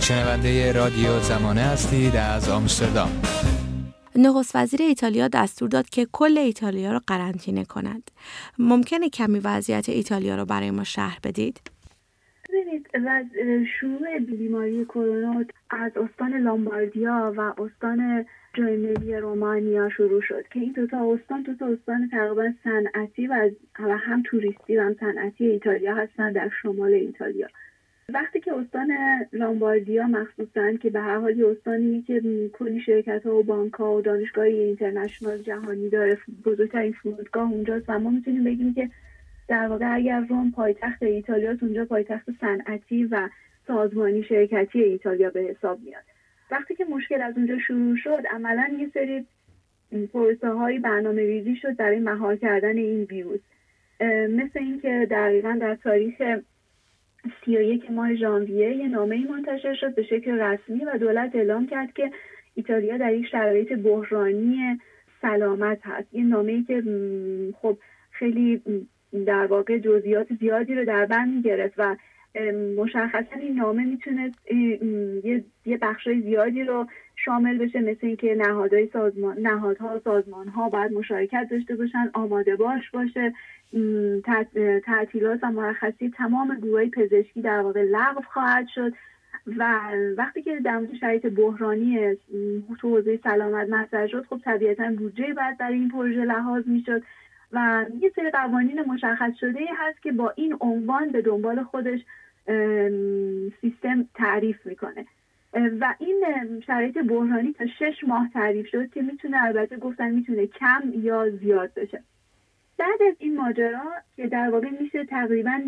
شنونده رادیو زمانه هستید از آمستردام نخست وزیر ایتالیا دستور داد که کل ایتالیا را قرنطینه کند. ممکنه کمی وضعیت ایتالیا رو برای ما شهر بدید؟ ببینید شروع بیماری کرونا از استان لامباردیا و استان جنوبی رومانیا شروع شد که این دوتا استان دوتا استان تقریبا صنعتی و هم توریستی و هم صنعتی ایتالیا هستن در شمال ایتالیا وقتی که استان لامباردیا مخصوصا که به هر حال استانی که کلی شرکت ها و بانک ها و دانشگاه اینترنشنال جهانی داره بزرگترین فرودگاه اونجاست و ما می‌تونیم بگیم که در واقع اگر روم پایتخت ایتالیا اونجا پایتخت صنعتی و سازمانی شرکتی ایتالیا به حساب میاد. وقتی که مشکل از اونجا شروع شد عملا یه سری پروسه های برنامه ریزی شد برای مهار کردن این ویروس. مثل اینکه دقیقا در تاریخ سی و یک ماه ژانویه یه نامه منتشر شد به شکل رسمی و دولت اعلام کرد که ایتالیا در یک شرایط بحرانی سلامت هست. یه نامه که خب خیلی در واقع جزئیات زیادی رو در بر می‌گرفت و مشخصا این نامه می‌تونه یه بخشای زیادی رو شامل بشه مثل اینکه نهادهای سازمان نهادها سازمان ها باید مشارکت داشته باشن آماده باش باشه تعطیلات و مرخصی تمام گروه پزشکی در واقع لغو خواهد شد. و وقتی که در مورد شرایط بحرانی تو حوزه سلامت مطرح شد خب طبیعتا بودجه بعد برای این پروژه لحاظ می‌شد و یه سری قوانین مشخص شده هست که با این عنوان به دنبال خودش سیستم تعریف می‌کنه. و این شرایط بحرانی تا شش ماه تعریف شد که می‌تونه البته گفتن می‌تونه کم یا زیاد بشه. بعد از این ماجرا که در واقع میشه تقریبا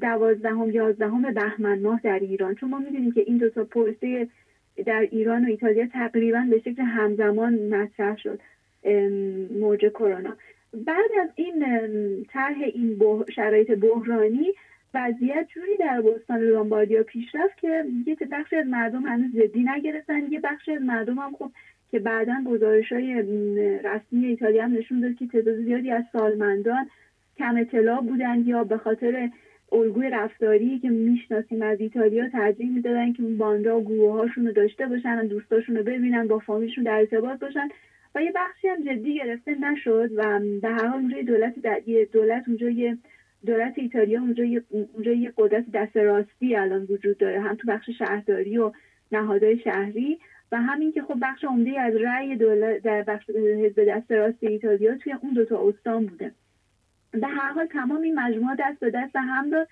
دوازدهم یازدهم بهمن ماه در ایران. چون ما می‌دونیم که این دو تا پروسه در ایران و ایتالیا تقریبا به شکل همزمان مطرح شد موج کرونا. بعد از این طرح این شرایط بحرانی وضعیت جوری در بستان لامباردیا پیش رفت که یه بخشی از مردم هنوز جدی نگرفتن یه بخشی از مردم هم خب که بعدا گزارش های رسمی ایتالیا هم نشون داد که تعداد زیادی از سالمندان کم اطلاع بودن یا به خاطر الگوی رفتاری که می‌شناسیم از ایتالیا ترجیح می‌دادن که باندا و گروه هاشون رو داشته باشن دوستاشون رو ببینن با فامیلشون در ارتباط باشن و یه بخشی هم جدی گرفته نشد و به هر حال اونجا دولت دولت اونجا یه دولت ایتالیا اونجا یه, اونجا یه قدرت دست راستی الان وجود داره هم تو بخش شهرداری و نهادهای شهری و همین که خب بخش عمده از رأی دولت در بخش حزب دست راست ایتالیا توی اون دوتا استان بوده. به هر حال تمام این مجموعه دست به دست هم داد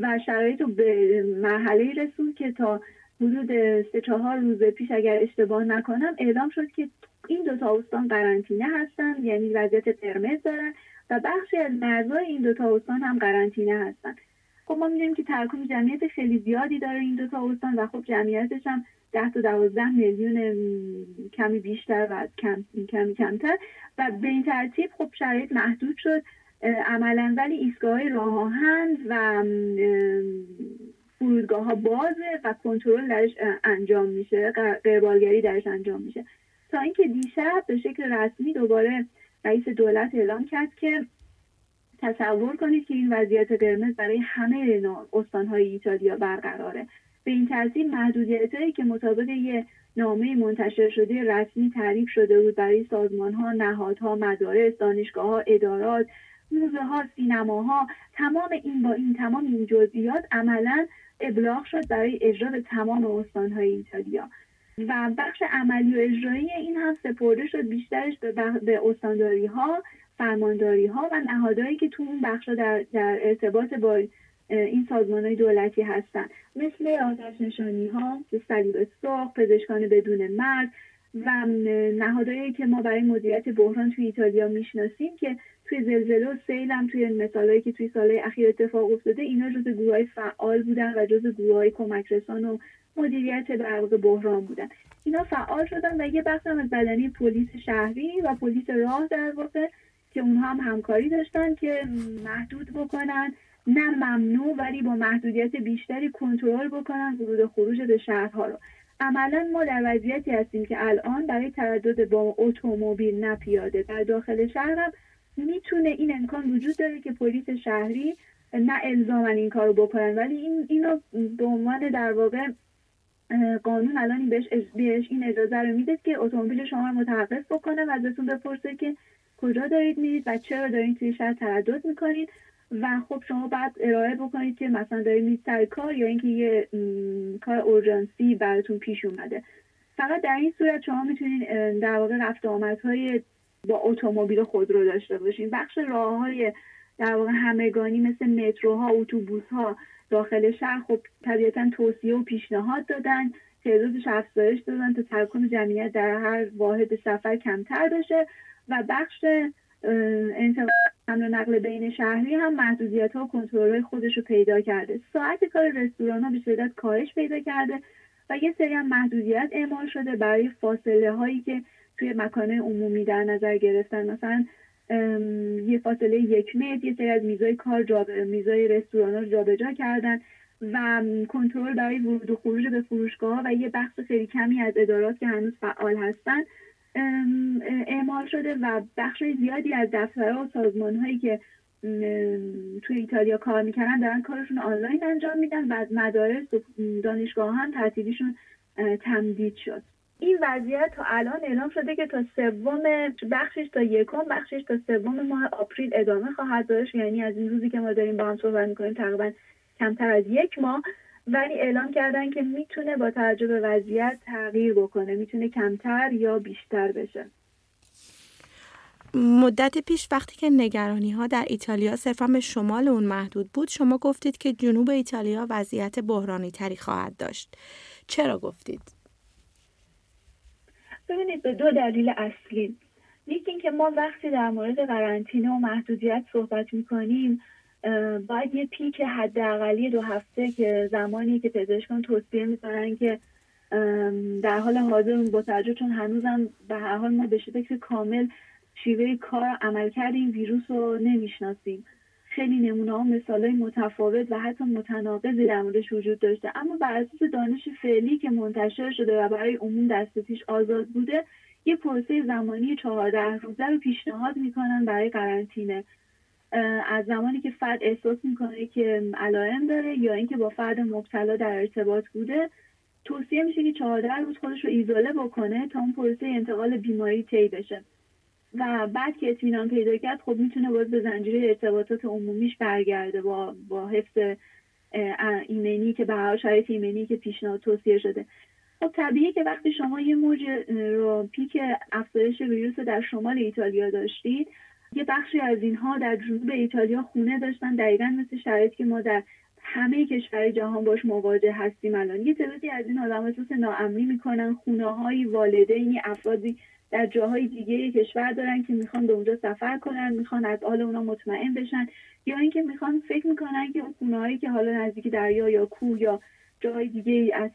و شرایط رو به مرحله رسون که تا حدود سه چهار روز پیش اگر اشتباه نکنم اعلام شد که این دوتا استان قرنطینه هستن یعنی وضعیت قرمز دارن و بخشی از مرزهای این دوتا استان هم قرنطینه هستن. خب ما می‌دونیم که تراکم جمعیت خیلی زیادی داره این دوتا استان و خب جمعیتش هم ده تا دوازده میلیون کمی بیشتر و کم کمی کمتر. و به این ترتیب خب شرایط محدود شد. عملا ولی ایستگاه راه آهن و فرودگاه ها بازه و کنترل درش انجام میشه قربالگری درش انجام میشه. تا اینکه دیشب به شکل رسمی دوباره رئیس دولت اعلام کرد که تصور کنید که این وضعیت قرمز برای همه استانهای ایتالیا برقراره. به این ترتیب محدودیت که مطابق یه نامه منتشر شده رسمی تعریف شده بود برای سازمان ها نهادها مدارس دانشگاه ها ادارات موزه ها سینماها تمام این با این تمام این جزئیات عملا ابلاغ شد برای اجرا به تمام استانهای ایتالیا. و بخش عملی و اجرایی این هم سپرده شد بیشترش به, به استانداری ها فرمانداری ها و نهادهایی که تو اون بخش در, در ارتباط با این سازمان های دولتی هستن. مثل آتش نشانی ها صلیب سرخ پزشکان بدون مرد و نهادهایی که ما برای مدیریت بحران توی ایتالیا می‌شناسیم که توی زلزله و سیل هم توی مثالهایی که توی سالهای اخیر اتفاق افتاده اینا جز گروه های فعال بودن و جز گروه های کمک رسان و مدیریت در بحران بودن. اینا فعال شدن و یه بخش هم از بدنی پلیس شهری و پلیس راه در واقع که اونها هم همکاری داشتن که محدود بکنن. نه ممنوع ولی با محدودیت بیشتری کنترل بکنن ورود خروج به شهرها رو. عملا ما در وضعیتی هستیم که الان برای تردد با اتومبیل نه پیاده. در داخل شهر هم می‌تونه این امکان وجود داره که پلیس شهری نه الزاما این کارو بکنن. ولی این اینو به عنوان در واقع قانون الان بهش بهش این اجازه رو میده که اتومبیل شما رو متوقف بکنه و ازتون بپرسه که کجا دارید میرید و چرا دارید توی شهر تردد می‌کنید. و خب شما بعد ارائه بکنید که مثلا دارید میرید سر کار یا اینکه یه کار اورژانسی براتون پیش اومده. فقط در این صورت شما می‌تونید در واقع رفت آمدهای با اتومبیل خودرو داشته باشین. بخش راه های در واقع همگانی مثل متروها اتوبوس ها داخل شهر خب طبیعتا توصیه و پیشنهاد دادن. تعدادش افزایش دادن تا تراکم جمعیت در هر واحد سفر کمتر بشه. و بخش حمل و نقل بین شهری هم محدودیت ها و کنترل خودش رو پیدا کرده. ساعت کار رستوران ها به شدت کاهش پیدا کرده و یه سری هم محدودیت اعمال شده برای فاصله هایی که توی مکان عمومی در نظر گرفتن. مثلا یه فاصله یک متر یه سری از میزای کار جاب... میزای رستوران ها جابجا کردن و کنترل برای ورود و خروج به فروشگاه و یه بخش خیلی کمی از ادارات که هنوز فعال هستن اعمال شده و بخش زیادی از دفترها و سازمان هایی که توی ایتالیا کار می‌کنن دارن کارشون آنلاین انجام میدن و از مدارس و دانشگاه هم تعطیلیشون تمدید شد. این وضعیت تا الان اعلام شده که تا سوم بخشش تا یکم بخشش تا سوم ماه آپریل ادامه خواهد داشت. یعنی از این روزی که ما داریم با هم صحبت می‌کنیم تقریبا کمتر از یک ماه. ولی اعلام کردن که می‌تونه با توجه به وضعیت تغییر بکنه می‌تونه کمتر یا بیشتر بشه. مدت پیش وقتی که نگرانی ها در ایتالیا صرفا به شمال اون محدود بود شما گفتید که جنوب ایتالیا وضعیت بحرانی تری خواهد داشت. چرا گفتید؟ ببینید به دو دلیل اصلی. یکی اینکه ما وقتی در مورد قرنطینه و محدودیت صحبت می‌کنیم باید یه پیک حداقلی دو هفته که زمانی که پزشکان توصیه می‌کنن که در حال حاضر با توجه چون هنوزم به هر حال ما به شکل کامل شیوه کار عملکرد این ویروس رو نمی‌شناسیم. خیلی نمونه ها مثال های متفاوت و حتی متناقضی در موردش وجود داشته. اما بر اساس دانش فعلی که منتشر شده و برای عموم دسترسیش آزاد بوده یه پروسه زمانی چهارده روزه رو پیشنهاد می‌کنن برای قرنطینه. از زمانی که فرد احساس می‌کنه که علائم داره یا اینکه با فرد مبتلا در ارتباط بوده توصیه میشه که چهارده روز خودش رو ایزوله بکنه تا اون پروسه انتقال بیماری طی بشه. و بعد که اطمینان پیدا کرد خب می‌تونه باز به زنجیره ارتباطات عمومیش برگرده با با حفظ ایمنی که به شرایط ایمنی که پیشنهاد توصیه شده. خب طبیعیه که وقتی شما یه موج رو پیک افزایش ویروس در شمال ایتالیا داشتید یه بخشی از اینها در جنوب ایتالیا خونه داشتن دقیقا مثل شرایطی که ما در همه کشورهای جهان باش مواجه هستیم الان. یه تعدادی از این آدم احساس ناامنی می‌کنن خونه های والدینی افرادی در جاهای دیگه کشور دارن که می‌خوان به اونجا سفر کنن می‌خوان از حال اونا مطمئن بشن یا اینکه می‌خوان فکر می‌کنن که اون خونه هایی که حالا نزدیک دریا یا کوه یا جای دیگه از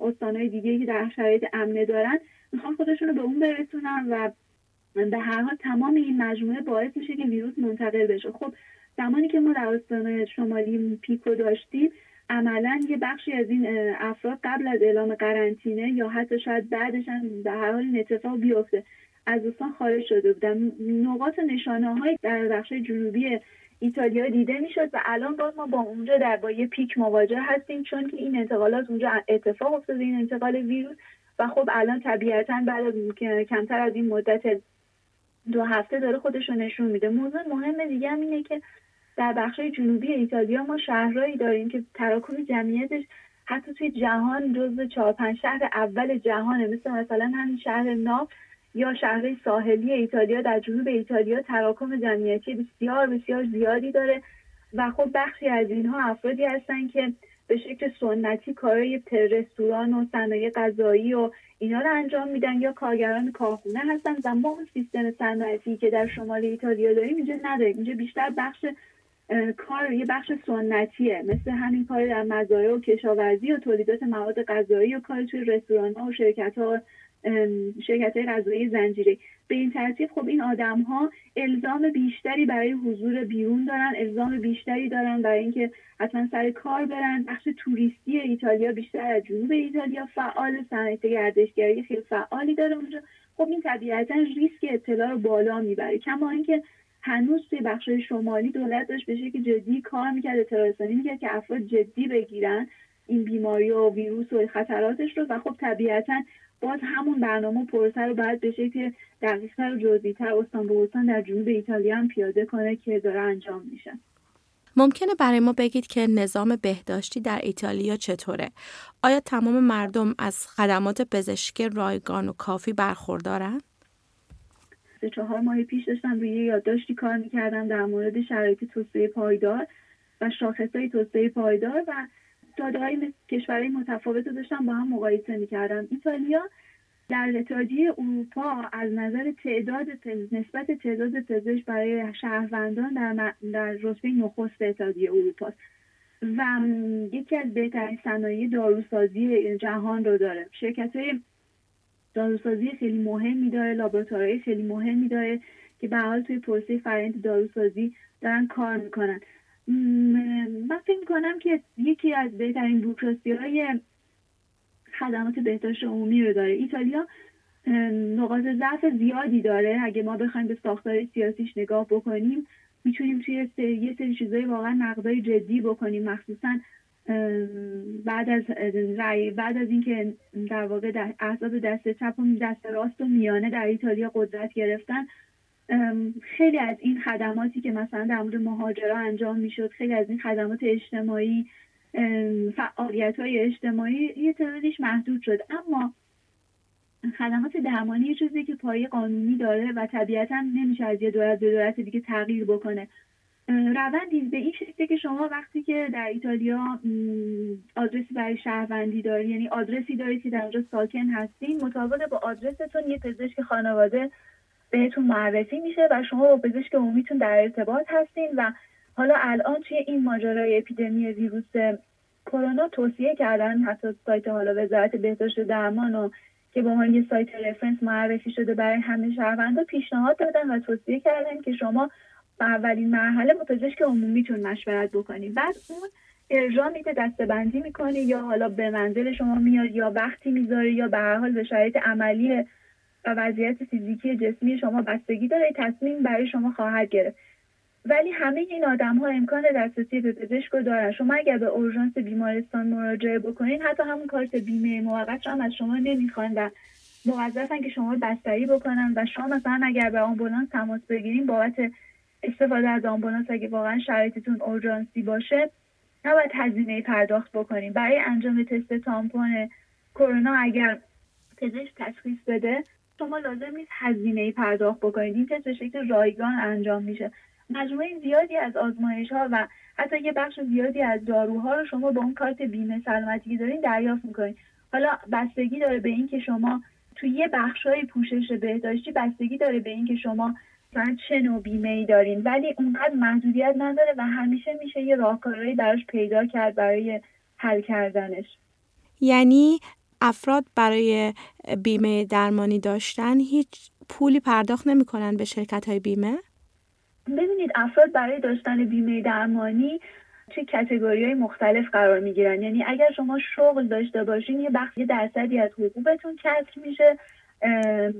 استانهای دیگه که در شرایط امنه دارن می‌خوان خودشون رو به اون برسونن و به هر حال تمام این مجموعه باعث میشه که ویروس منتقل بشه. خب زمانی که ما در استان شمالی پیکو داشتیم عملا یه بخشی از این افراد قبل از اعلام قرنطینه یا حتی شاید بعدش هم به هر حال این اتفاق بیفته از دوستان خارج شده بودن. نقاط نشانه های در بخش جنوبی ایتالیا دیده می‌شد و الان باز ما با اونجا در با یه پیک مواجه هستیم چون که این انتقالات اونجا اتفاق افتاده این انتقال ویروس. و خب الان طبیعتا بعد از کمتر از این مدت دو هفته داره خودش رو نشون میده. موضوع مهم دیگه هم اینه که در بخش جنوبی ایتالیا ما شهرهایی داریم که تراکم جمعیتش حتی توی جهان جزو چهار پنج شهر اول جهانه. مثل مثلا همین شهر ناف یا شهر ساحلی ایتالیا در جنوب ایتالیا تراکم جمعیتی بسیار بسیار زیادی داره و خب بخشی از اینها افرادی هستن که به شکل سنتی کارهای رستوران و صنایع غذایی و اینا رو انجام میدن یا کارگران کارخونه هستن و ما اون سیستم صنعتی که در شمال ایتالیا داریم اینجا نداریم. اینجا بیشتر بخش کار یه بخش سنتیه. مثل همین کار در مزارع و کشاورزی و تولیدات مواد غذایی و کار توی رستوران ها و شرکت ها شرکت های غذایی زنجیره. به این ترتیب خب این آدم ها الزام بیشتری برای حضور بیرون دارن الزام بیشتری دارن برای اینکه حتما سر کار برن. بخش توریستی ایتالیا بیشتر از جنوب ایتالیا فعال صنعت گردشگری خیلی فعالی داره اونجا. خب این طبیعتا ریسک اطلاع رو بالا می‌بره. کما اینکه هنوز توی بخش شمالی دولت داشت به شکل جدی کار می‌کرد اطلاع می‌کرد که افراد جدی بگیرن. این بیماری و ویروس و خطراتش رو و خب طبیعتا باز همون برنامه پروسه رو باید به شکل دقیقتر و جزئیتر استان به استان در جنوب ایتالیا هم پیاده کنه که داره انجام میشه ممکنه برای ما بگید که نظام بهداشتی در ایتالیا چطوره؟ آیا تمام مردم از خدمات پزشکی رایگان و کافی برخوردارن؟ سه چهار ماه پیش داشتم روی یادداشتی کار می‌کردم در مورد شرایط توسعه پایدار و شاخصهای توسعه پایدار و داده های کشورهای متفاوت رو داشتم با هم مقایسه می‌کردم ایتالیا در اتحادیه اروپا از نظر تعداد نسبت تعداد پزشک برای شهروندان در, در رتبه نخست اتحادیه اروپا و یکی از بهترین صنایع داروسازی جهان رو داره. شرکت های داروسازی خیلی مهمی داره لابراتوارهای خیلی مهمی داره که به حال توی پروسه فرآیند داروسازی دارن کار می‌کنن. من فکر می‌کنم که یکی از بهترین بروکراسی های خدمات بهداشت عمومی رو داره. ایتالیا نقاط ضعف زیادی داره. اگه ما بخوایم به ساختار سیاسیش نگاه بکنیم می‌تونیم توی یه سری چیزایی واقعا نقدای جدی بکنیم. مخصوصا بعد از رأی بعد از اینکه در واقع احزاب دست چپ و دست راست و میانه در ایتالیا قدرت گرفتن خیلی از این خدماتی که مثلا در مورد مهاجرا انجام می‌شد خیلی از این خدمات اجتماعی فعالیت های اجتماعی یه تعدادش محدود شد. اما خدمات درمانی یه چیزی که پایه قانونی داره و طبیعتا نمیشه از یه دولت به دولت دیگه تغییر بکنه. روندی به این شکله که شما وقتی که در ایتالیا آدرسی برای شهروندی دارید یعنی آدرسی دارید که در اونجا ساکن هستین مطابق با آدرستون یه پزشک خانواده بهتون معرفی میشه و شما با پزشک عمومیتون در ارتباط هستین و حالا الان توی این ماجرای اپیدمی ویروس کرونا توصیه کردن حتی سایت حالا وزارت بهداشت درمان و که به عنوان یه سایت رفرنس معرفی شده برای همه شهروندا پیشنهاد دادن و توصیه کردن که شما اولین مرحله با پزشک عمومیتون مشورت بکنید بعد اون ارجاع میده دستبندی می‌کنه یا حالا به منزل شما میاد یا وقتی می‌ذاره یا به هر حال به شرایط عملی و وضعیت فیزیکی جسمی شما بستگی داره تصمیم برای شما خواهد گرفت. ولی همه این آدم ها امکان دسترسی به پزشک رو دارن. شما اگر به اورژانس بیمارستان مراجعه بکنین حتی همون کارت بیمه موقت هم از شما نمی‌خوان و موظفن که شما بستری بکنن و شما مثلا اگر به آمبولانس تماس بگیرین بابت استفاده از آمبولانس اگه واقعا شرایطتون اورژانسی باشه نباید هزینه پرداخت بکنیم برای انجام تست تامپون کرونا اگر پزشک تشخیص بده شما لازم نیست هزینه پرداخت بکنید. این تست به شکل رایگان انجام میشه. مجموعه زیادی از آزمایش ها و حتی یه بخش زیادی از داروها رو شما با اون کارت بیمه سلامتی که دارین دریافت می‌کنید. حالا بستگی داره به اینکه شما توی یه های پوشش بهداشتی بستگی داره به اینکه شما مثلا چه نوع بیمه ای دارین. ولی اونقدر محدودیت نداره و همیشه میشه یه راهکارهایی براش پیدا کرد برای حل کردنش. یعنی افراد برای بیمه درمانی داشتن هیچ پولی پرداخت نمی‌کنن به شرکت های بیمه؟ ببینید افراد برای داشتن بیمه درمانی چه کتگوری های مختلف قرار می گیرن یعنی اگر شما شغل داشته باشین یه بخش درصدی از حقوقتون کسر میشه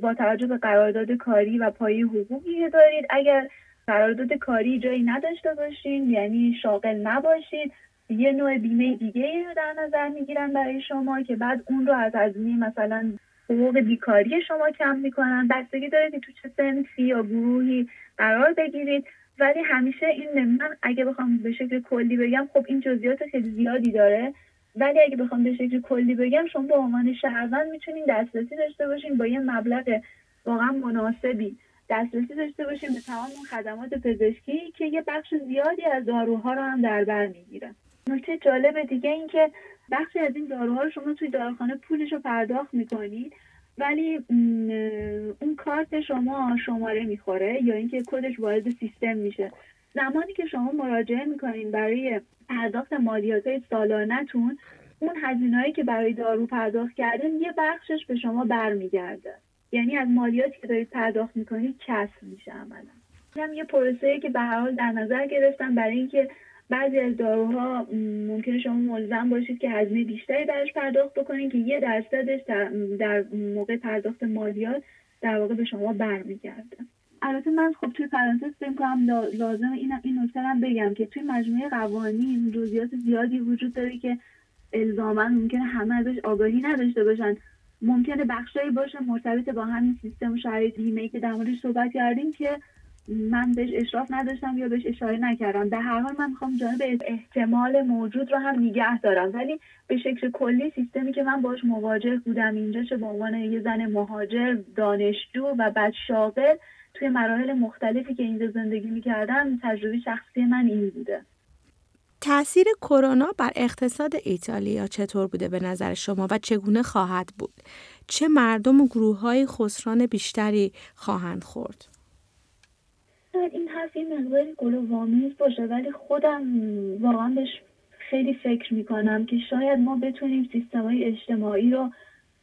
با توجه به قرارداد کاری و پایی حقوقی دارید اگر قرارداد کاری جایی نداشته باشین یعنی شاغل نباشید یه نوع بیمه دیگه رو در نظر می‌گیرن برای شما که بعد اون رو از هزینه مثلا حقوق بیکاری شما کم می‌کنن. بستگی داره که تو چه سنفی یا گروهی قرار بگیرید. ولی همیشه این من اگه بخوام به شکل کلی بگم خب این جزئیات خیلی زیادی داره. ولی اگه بخوام به شکل کلی بگم شما به عنوان شهروند می‌تونین دسترسی داشته باشین با یه مبلغ واقعا مناسبی. دسترسی داشته باشین به تمام خدمات پزشکی که یه بخش زیادی از داروها رو هم در بر می‌گیره نکته جالب دیگه این که بخشی از این داروها رو شما توی داروخانه پولش رو پرداخت می‌کنید ولی اون کارت شما شماره می‌خوره یا اینکه کدش وارد سیستم میشه. زمانی که شما مراجعه می‌کنین برای پرداخت مالیات های سالانتون اون هزینههایی که برای دارو پرداخت کردن یه بخشش به شما برمیگرده. یعنی از مالیاتی که دارید پرداخت می‌کنید کسر میشه عملا. یه پروسه که به هر حال در نظر گرفتم برای اینکه بعضی از داروها ممکنه شما ملزم باشید که هزینه بیشتری برش پرداخت بکنید که یه درصدش در, در موقع پرداخت مالیات در واقع به شما برمیگرده. البته من خب توی پرانتز فکر کنم لازم این این نکته هم بگم که توی مجموعه قوانین جزئیات زیادی وجود داره که الزاما ممکنه همه ازش آگاهی نداشته باشن. ممکنه بخشایی باشه مرتبط با همین سیستم شرایط بیمه که در موردش صحبت کردیم که من بهش اشراف نداشتم یا بهش اشاره نکردم در هر حال من می‌خوام جانب احتمال موجود رو هم نگه دارم ولی به شکل کلی سیستمی که من باش مواجه بودم اینجا چه به عنوان یه زن مهاجر دانشجو و بعد شاغل توی مراحل مختلفی که اینجا زندگی می‌کردم تجربه شخصی من این بوده تاثیر کرونا بر اقتصاد ایتالیا چطور بوده به نظر شما و چگونه خواهد بود؟ چه مردم و گروه های خسران بیشتری خواهند خورد؟ این حرف این مقداری گلووامیز باشه ولی خودم واقعا بهش خیلی فکر می‌کنم که شاید ما بتونیم سیستم های اجتماعی رو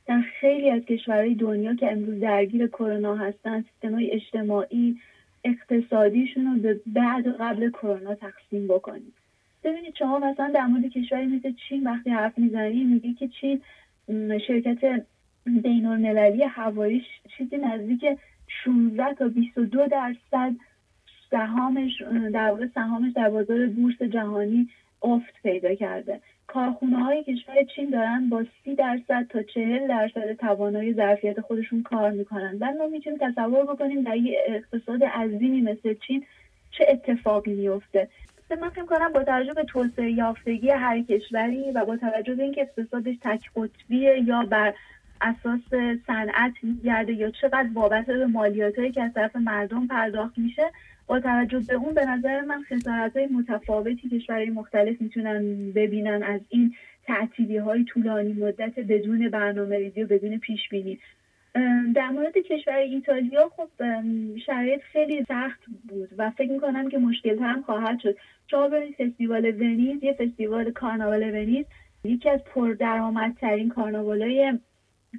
در خیلی از کشورهای دنیا که امروز درگیر کرونا هستن سیستم های اجتماعی اقتصادیشون رو به بعد و قبل کرونا تقسیم بکنیم. ببینید شما مثلا در مورد کشوری مثل چین وقتی حرف می‌زنی میگی که چین شرکت بین المللی هوایی چیزی نزدیک 16 تا 22 درصد سهامش در واقع سهامش در بازار بورس جهانی افت پیدا کرده. کارخونه های کشور چین دارن با سی درصد تا چهل درصد توانایی ظرفیت خودشون کار می‌کنن. و ما می‌تونیم تصور بکنیم در یه اقتصاد عظیمی مثل چین چه اتفاقی میفته من فکر کنم با توجه به توسعه یافتگی هر کشوری و با توجه به اینکه اقتصادش تک قطبیه یا بر اساس صنعت میگرده یا چقدر وابسته به مالیاتهایی که از طرف مردم پرداخت میشه با توجه به اون به نظر من خسارت های متفاوتی کشورهای مختلف می‌تونن ببینن از این تعطیلی های طولانی مدت بدون برنامه ریزی و بدون پیش بینی در مورد کشور ایتالیا خب شرایط خیلی سخت بود و فکر می‌کنم که مشکل هم خواهد شد. شما برید فستیوال ونیز یه فستیوال کارناوال ونیز. یکی از پردرآمدترین کارناوالای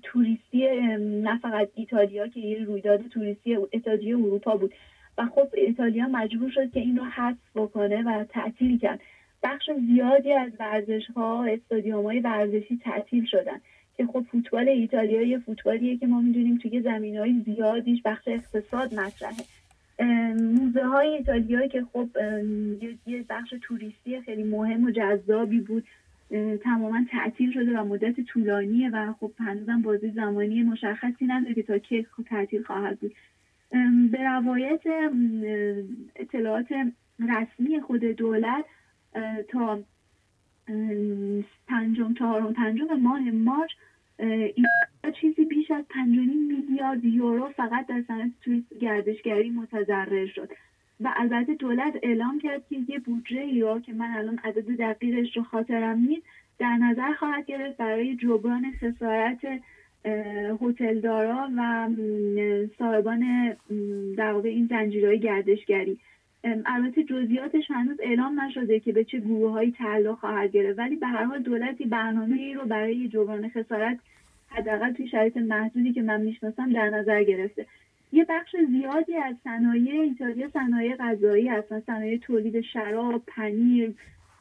توریستی نه فقط ایتالیا که یه رویداد توریستی اتحادیه اروپا بود. و خب ایتالیا مجبور شد که این رو حذف بکنه و تعطیل کرد. بخش زیادی از ورزش ها استادیوم های ورزشی تعطیل شدن که خب فوتبال ایتالیا یه فوتبالیه که ما می‌دونیم توی زمین های زیادیش بخش اقتصاد مطرحه. موزه های ایتالیا که خب یه بخش توریستی خیلی مهم و جذابی بود تماما تعطیل شده و مدت طولانیه و خب هنوزم بازی زمانی مشخصی نداره که تا کی تعطیل خواهد بود. به روایت اطلاعات رسمی خود دولت تا پنجم چهارم پنجم ماه مارچ چیزی بیش از پنجانیم میلیارد یورو فقط در صنعت توریست گردشگری متضرر شد. و البته دولت اعلام کرد که یه بودجه یا که من الان عدد دقیقش رو خاطرم نیست در نظر خواهد گرفت برای جبران خسارت هتلدارا و صاحبان در واقع این زنجیرهای گردشگری. البته جزئیاتش هنوز اعلام نشده که به چه گروه هایی تعلق خواهد گرفت ولی به هر حال دولتی برنامه ای رو برای جبران خسارت حداقل توی شرایط محدودی که من می‌شناسم در نظر گرفته. یه بخش زیادی از صنایع ایتالیا صنایع غذایی هستن صنایع تولید شراب پنیر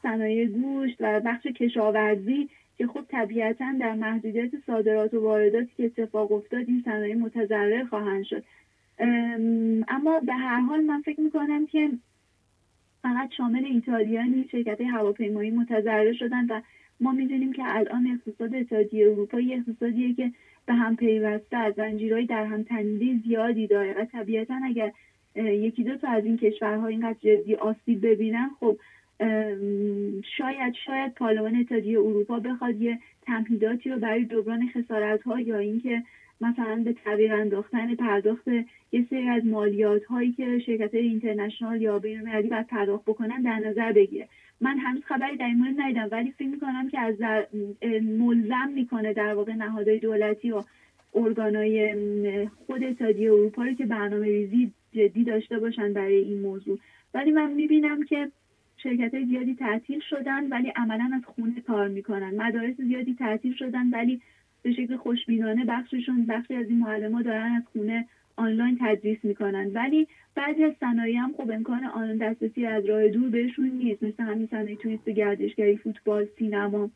صنایع گوشت و بخش کشاورزی. که خب طبیعتا در محدودیت صادرات و وارداتی که اتفاق افتاد این صنایع متضرر خواهند شد. اما به هر حال من فکر می‌کنم که فقط شامل ایتالیا نیست شرکت هواپیمایی متضرر شدن و ما می‌دونیم که الان اقتصاد اتحادیه اروپا یه اقتصادیه که به هم پیوسته از زنجیرهای در هم تنیده زیادی داره و طبیعتا اگر یکی دو تا از این کشورها اینقدر جدی آسیب ببینن خب شاید شاید پارلمان اتحادیه اروپا بخواد یه تمهیداتی رو برای جبران خسارت ها یا اینکه مثلا به تعویق انداختن پرداخت یه سری از مالیات هایی که شرکت اینترنشنال یا بینالمللی باید پرداخت بکنن در نظر بگیره. من هنوز خبری در این مورد ندیدم ولی فکر می‌کنم که از ملزم می‌کنه در واقع نهادهای دولتی و ارگانهای خود اتحادیه اروپا رو که برنامه ریزی جدی داشته باشن برای این موضوع. ولی من می‌بینم که شرکت های زیادی تعطیل شدن ولی عملا از خونه کار می‌کنن. مدارس زیادی تعطیل شدن ولی به شکل خوشبینانه بخششون بخشی از این معلم دارن از خونه آنلاین تدریس می‌کنن. ولی بعضی از صنایع هم خب امکان آن دسترسی از راه دور بهشون نیست. مثل همین صنایع توریست گردشگری فوتبال سینما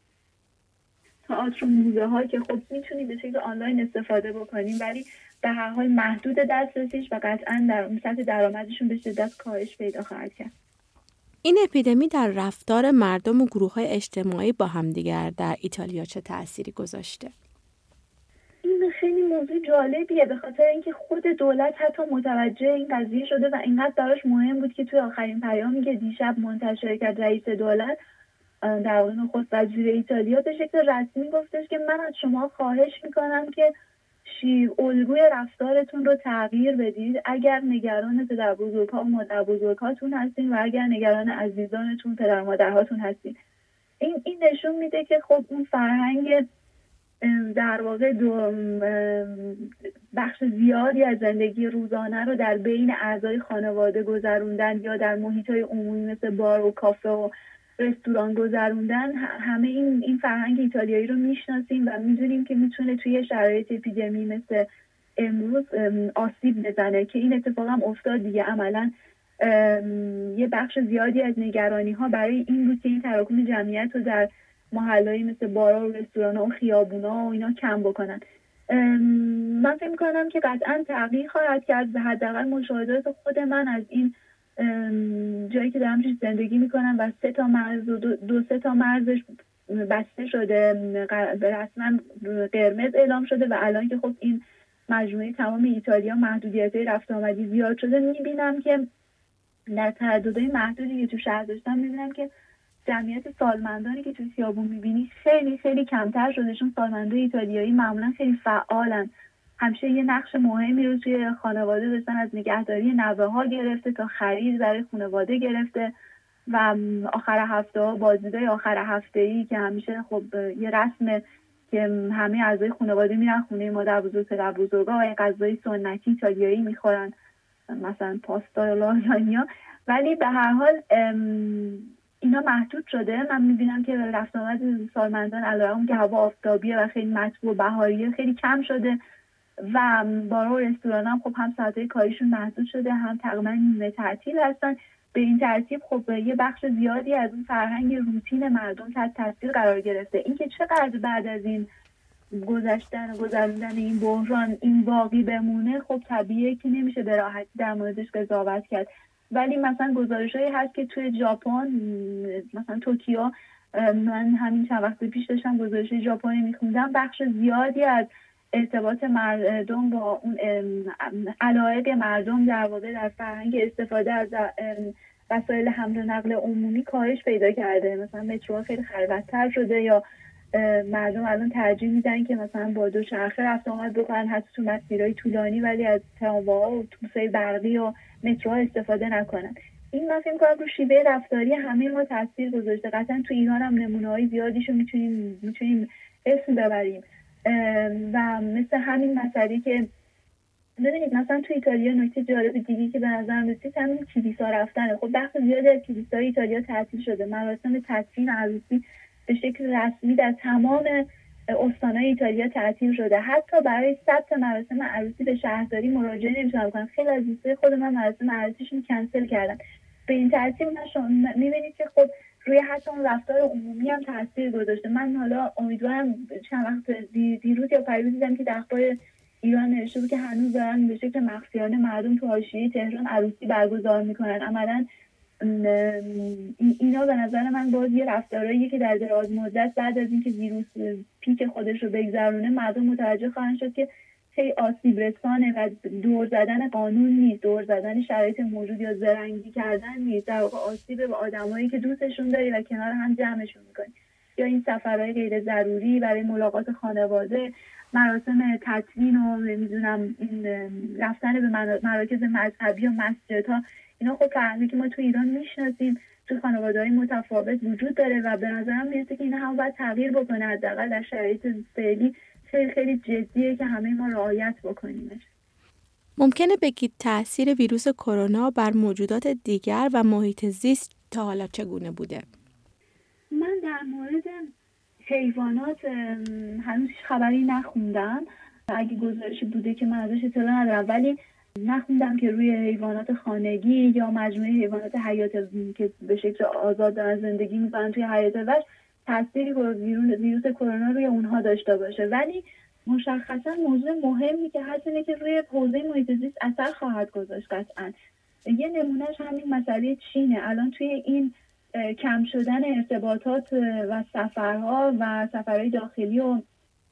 تئاتر و موزه ها که خب می‌تونید به شکل آنلاین استفاده بکنیم ولی به هر حال محدود دسترسیش و قطعا در سطح درآمدشون به شدت کاهش پیدا خواهد کرد. این اپیدمی در رفتار مردم و گروه های اجتماعی با همدیگر در ایتالیا چه تأثیری گذاشته؟ این خیلی موضوع جالبیه به خاطر اینکه خود دولت حتی متوجه این قضیه شده و اینقدر براش مهم بود که توی آخرین پیامی که دیشب منتشر کرد رئیس دولت در واقع نخست وزیر ایتالیا به شکل رسمی گفتش که من از شما خواهش می‌کنم که شیر الگوی رفتارتون رو تغییر بدید. اگر نگران پدر بزرگها و مادر بزرگهاتون هستین و اگر نگران عزیزانتون پدر مادرهاتون هستین. این این نشون میده که خب اون فرهنگ در واقع دو بخش زیادی از زندگی روزانه رو در بین اعضای خانواده گذروندن یا در محیط های عمومی مثل بار و کافه و رستوران گذروندن همه این این فرهنگ ایتالیایی رو می‌شناسیم و می‌دونیم که می‌تونه توی شرایط اپیدمی مثل امروز آسیب بزنه که این اتفاق هم افتاد دیگه. عملا یه بخش زیادی از نگرانی ها برای این بود که این تراکم جمعیت رو در محلهایی مثل بارا و رستوران و خیابونا و اینا کم بکنن. من فکر می‌کنم که قطعا تغییر خواهد کرد به حداقل مشاهدات خود من از این جایی که دارم زندگی می‌کنم و سه تا مرز و دو, سه تا مرزش بسته شده رسما قرمز اعلام شده و الان که خب این مجموعه تمام ایتالیا محدودیت رفت آمدی زیاد شده می‌بینم که در ترددهای محدودی که تو شهر داشتم می‌بینم که جمعیت سالمندانی که تو سیابون می‌بینی خیلی خیلی کمتر شده چون سالمندای ایتالیایی معمولا خیلی فعالن. همیشه یه نقش مهمی رو توی خانواده داشتن از نگهداری نوه ها گرفته تا خرید برای خانواده گرفته و آخر هفته ها بازدیدهای آخر هفته ای که همیشه خب یه رسم که همه اعضای خانواده میرن خونه مادر بزرگ پدر بزرگا و غذای سنتی ایتالیایی می‌خورن مثلا پاستا یا لازانیا ولی به هر حال اینا محدود شده. من می‌بینم که رفت آمد سالمندان علیرغم که هوا آفتابیه و خیلی مطبوع بهاریه خیلی کم شده. و بارا و رستوران هم خب هم ساعتهای کاریشون محدود شده هم تقریبا نیمه تعطیل هستن. به این ترتیب خب یه بخش زیادی از اون فرهنگ روتین مردم تحت تاثیر قرار گرفته. اینکه چقدر بعد از این گذشتن و گذروندن این بحران این باقی بمونه خب طبیعیه که نمیشه به راحتی در موردش قضاوت کرد. ولی مثلا گزارش هایی هست که توی ژاپن مثلا توکیو من همین چند وقت پیش داشتم گزارش ژاپنی میخوندم بخش زیادی از ارتباط مردم با اون علایق مردم در واقع در فرهنگ استفاده از وسایل حمل و نقل عمومی کاهش پیدا کرده. مثلا مترو خیلی خلوتتر شده یا مردم الان ترجیح میدن که مثلا با دو چرخه رفت آمد بکنن حتی تو مسیرهای طولانی ولی از ترامواها و توسه برقی و مترو استفاده نکنن. این من فکر کنم رو شیوه رفتاری همه ما تاثیر گذاشته. قطعا تو ایران هم نمونه های زیادیشو می‌تونیم می‌تونیم اسم ببریم. و مثل همین مسئله که ببینید مثلا تو ایتالیا نکته جالب دیگه که به نظرم رسید همین کلیسا رفتنه. خب بخش زیادی از کلیسای ایتالیا تعطیل شده. مراسم تدفین عروسی به شکل رسمی در تمام استانهای ایتالیا تعطیل شده. حتی برای ثبت مراسم عروسی به شهرداری مراجعه نمی‌تونن بکنن خیلی از دوستای خود من مراسم عروسیشون کنسل کردن. به این ترتیب می‌بینید که خب روی حتی اون رفتار عمومی هم تاثیر گذاشته. من حالا امیدوارم چند وقت دیروز یا پریروز دیدم که در ایران نوشته که هنوز دارن به شکل مخفیانه مردم تو حاشیه تهران عروسی برگزار می‌کنن. عملا اینا به نظر من باز یه رفتارهایی که در دراز مدت بعد از اینکه ویروس پیک خودش رو بگذرونه مردم متوجه خواهند شد که خیلی آسیب رسانه و دور زدن قانون نیست دور زدن شرایط موجود یا زرنگی کردن نیست. در واقع آسیب به آدمایی که دوستشون داری و کنار هم جمعشون می‌کنی. یا این سفرهای غیر ضروری برای ملاقات خانواده مراسم تطوین و نمی‌دونم این رفتن به مراکز مذهبی و مسجدها. اینا خب فرهنگی که ما تو ایران می‌شناسیم. تو خانواده های متفاوت وجود داره و به نظرم می‌رسه که اینا هم باید تغییر بکنه حداقل در شرایط فعلی خیلی خیلی جدیه که همه ما رعایت بکنیمش ممکنه بگید تاثیر ویروس کرونا بر موجودات دیگر و محیط زیست تا حالا چگونه بوده؟ من در مورد حیوانات هنوز خبری نخوندم اگه گزارشی بوده که من ازش اطلاع ندارم ولی نخوندم که روی حیوانات خانگی یا مجموعه حیوانات حیات که به شکل آزاد دارن زندگی می‌کنن توی حیات وحش تاثیری ویروس کرونا روی اونها داشته باشه. ولی مشخصا موضوع مهمی که هست اینه که روی حوزه محیط زیست اثر خواهد گذاشت قطعا. یه نمونهش همین مسئله چینه. الان توی این کم شدن ارتباطات و سفرها و سفرهای داخلی و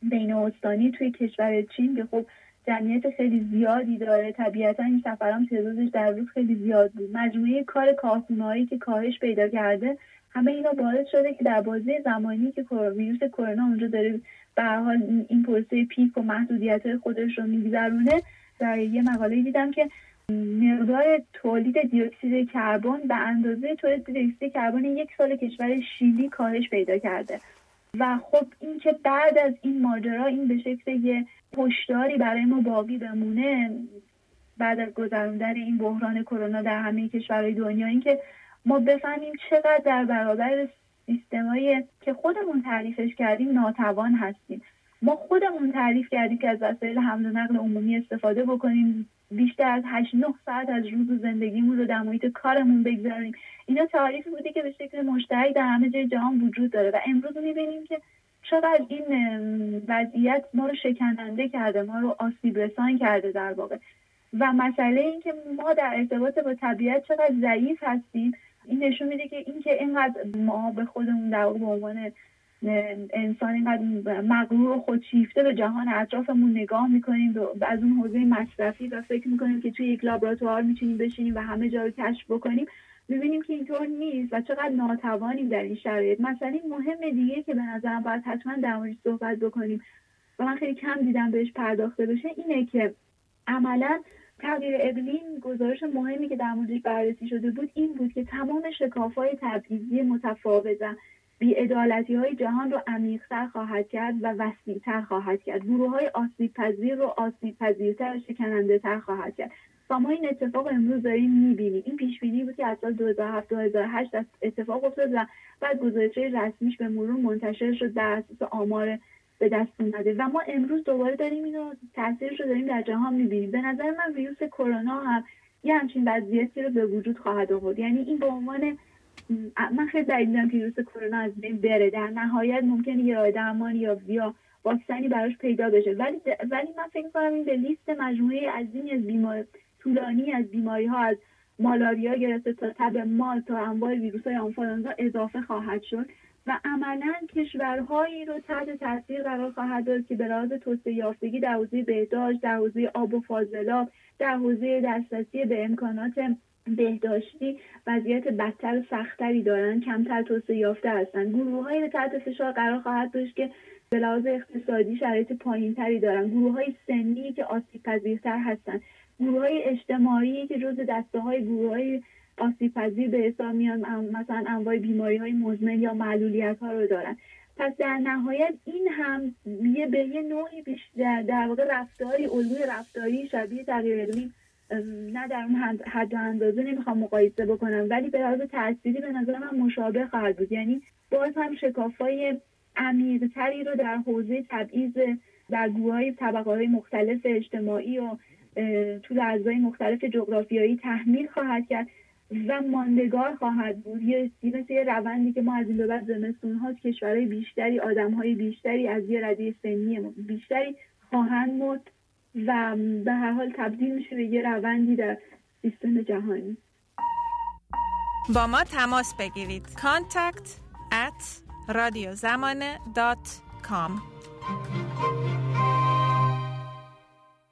بین استانی توی کشور چین که خب جمعیت خیلی زیادی داره. طبیعتا این سفرام تعدادش در روز خیلی زیاد بود. مجموعه کار کارخونهایی که کاهش پیدا کرده همه اینا باعث شده که در بازه زمانی که ویروس کرونا اونجا داره به حال این پروسه پیک و محدودیت خودش رو میگذرونه در یه مقاله دیدم که مقدار تولید دیوکسید کربن به اندازه تولید دیوکسید کربن یک سال کشور شیلی کاهش پیدا کرده. و خب این که بعد از این ماجرا این به شکل یه هشداری برای ما باقی بمونه بعد از گذراندن این بحران کرونا در همه کشورهای دنیا اینکه ما بفهمیم چقدر در برابر سیستمایی که خودمون تعریفش کردیم ناتوان هستیم. ما خودمون تعریف کردیم که از وسایل حمل و نقل عمومی استفاده بکنیم. بیشتر از 8 9 ساعت از روز زندگیمون رو در محیط کارمون بگذاریم. اینا تعریفی بوده که به شکل مشترک در همه جای جهان وجود داره و امروز می‌بینیم که چقدر این وضعیت ما رو شکننده کرده ما رو آسیب رسان کرده در واقع. و مسئله این که ما در ارتباط با طبیعت چقدر ضعیف هستیم این نشون میده که اینکه اینقدر ما به خودمون در به عنوان انسان اینقدر مغرور و خودشیفته به جهان اطرافمون نگاه می‌کنیم و از اون حوزه مصرفی و فکر می‌کنیم که توی یک لابراتوار می‌تونیم بشینیم و همه جا رو کشف بکنیم می‌بینیم که اینطور نیست و چقدر ناتوانیم در این شرایط. مسئله مهم دیگه که به نظرم باید حتما در موردش صحبت بکنیم و من خیلی کم دیدم بهش پرداخته بشه اینه که عملا تغییر اقلیم گزارش مهمی که در موردش بررسی شده بود این بود که تمام های تبعیضی متفاوت و بیعدالتی های جهان رو عمیقتر خواهد کرد و وسیعتر خواهد کرد. گروه های آسیب پذیر رو آسیب پذیرتر و شکننده تر خواهد کرد. و ما این اتفاق امروز داریم می‌بینیم این پیش بینی بود که از سال 2007 2008 اتفاق افتاد و بعد گزارش رسمیش به مرور منتشر شد در اساس آمار به دست اومده. و ما امروز دوباره داریم اینو تاثیرش رو داریم در جهان می‌بینیم. به نظر من ویروس کرونا هم یه همچین وضعیتی رو به وجود خواهد آورد. یعنی این به عنوان من خیلی دلیل که ویروس کرونا از بین بره. در نهایت ممکنه یه درمان یا یا واکسنی براش پیدا بشه. ولی ولی من فکر کنم این به لیست مجموعه عظیمی از بیمار طولانی از بیماری ها از مالاریا گرفته تا تب مال تا انواع ویروس های آنفولانزا اضافه خواهد شد. و عملا کشورهایی رو تحت تاثیر قرار خواهد داد که به لحاظ توسعه یافتگی در حوزه بهداشت در حوزه آب و فاضلاب در حوزه دسترسی به امکانات بهداشتی وضعیت بدتر و سختتری دارن کمتر توسعه یافته هستند. گروههایی به تحت فشار قرار خواهد داشت که به لحاظ اقتصادی شرایط پایینتری دارن گروه های سنی که آسیب پذیرتر هستند. گروه اجتماعی که جز دسته های گروه های آسیب پذیر به حساب میان مثلا انواع بیماری های مزمن یا معلولیت ها رو دارن. پس در نهایت این هم یه به یه نوعی بیشتر در واقع رفتاری الگوی رفتاری شبیه تغییر اقلیم نه در اون حد و اندازه نمی‌خوام مقایسه بکنم ولی به لحاظ تأثیری به نظر من مشابه خواهد بود. یعنی باز هم شکافای عمیقتری رو در حوزه تبعیض در گروه های طبقه های مختلف اجتماعی و تو اعضای مختلف جغرافیایی تحمیل خواهد کرد. و ماندگار خواهد بود. یه مثل یه روندی که ما از این به بعد زمستون ها کشورهای بیشتری آدم های بیشتری از یه رده سنی بیشتری خواهند مرد و به هر حال تبدیل میشه به یه روندی در سیستم جهانی. با ما تماس بگیرید. contact at radiozamane.com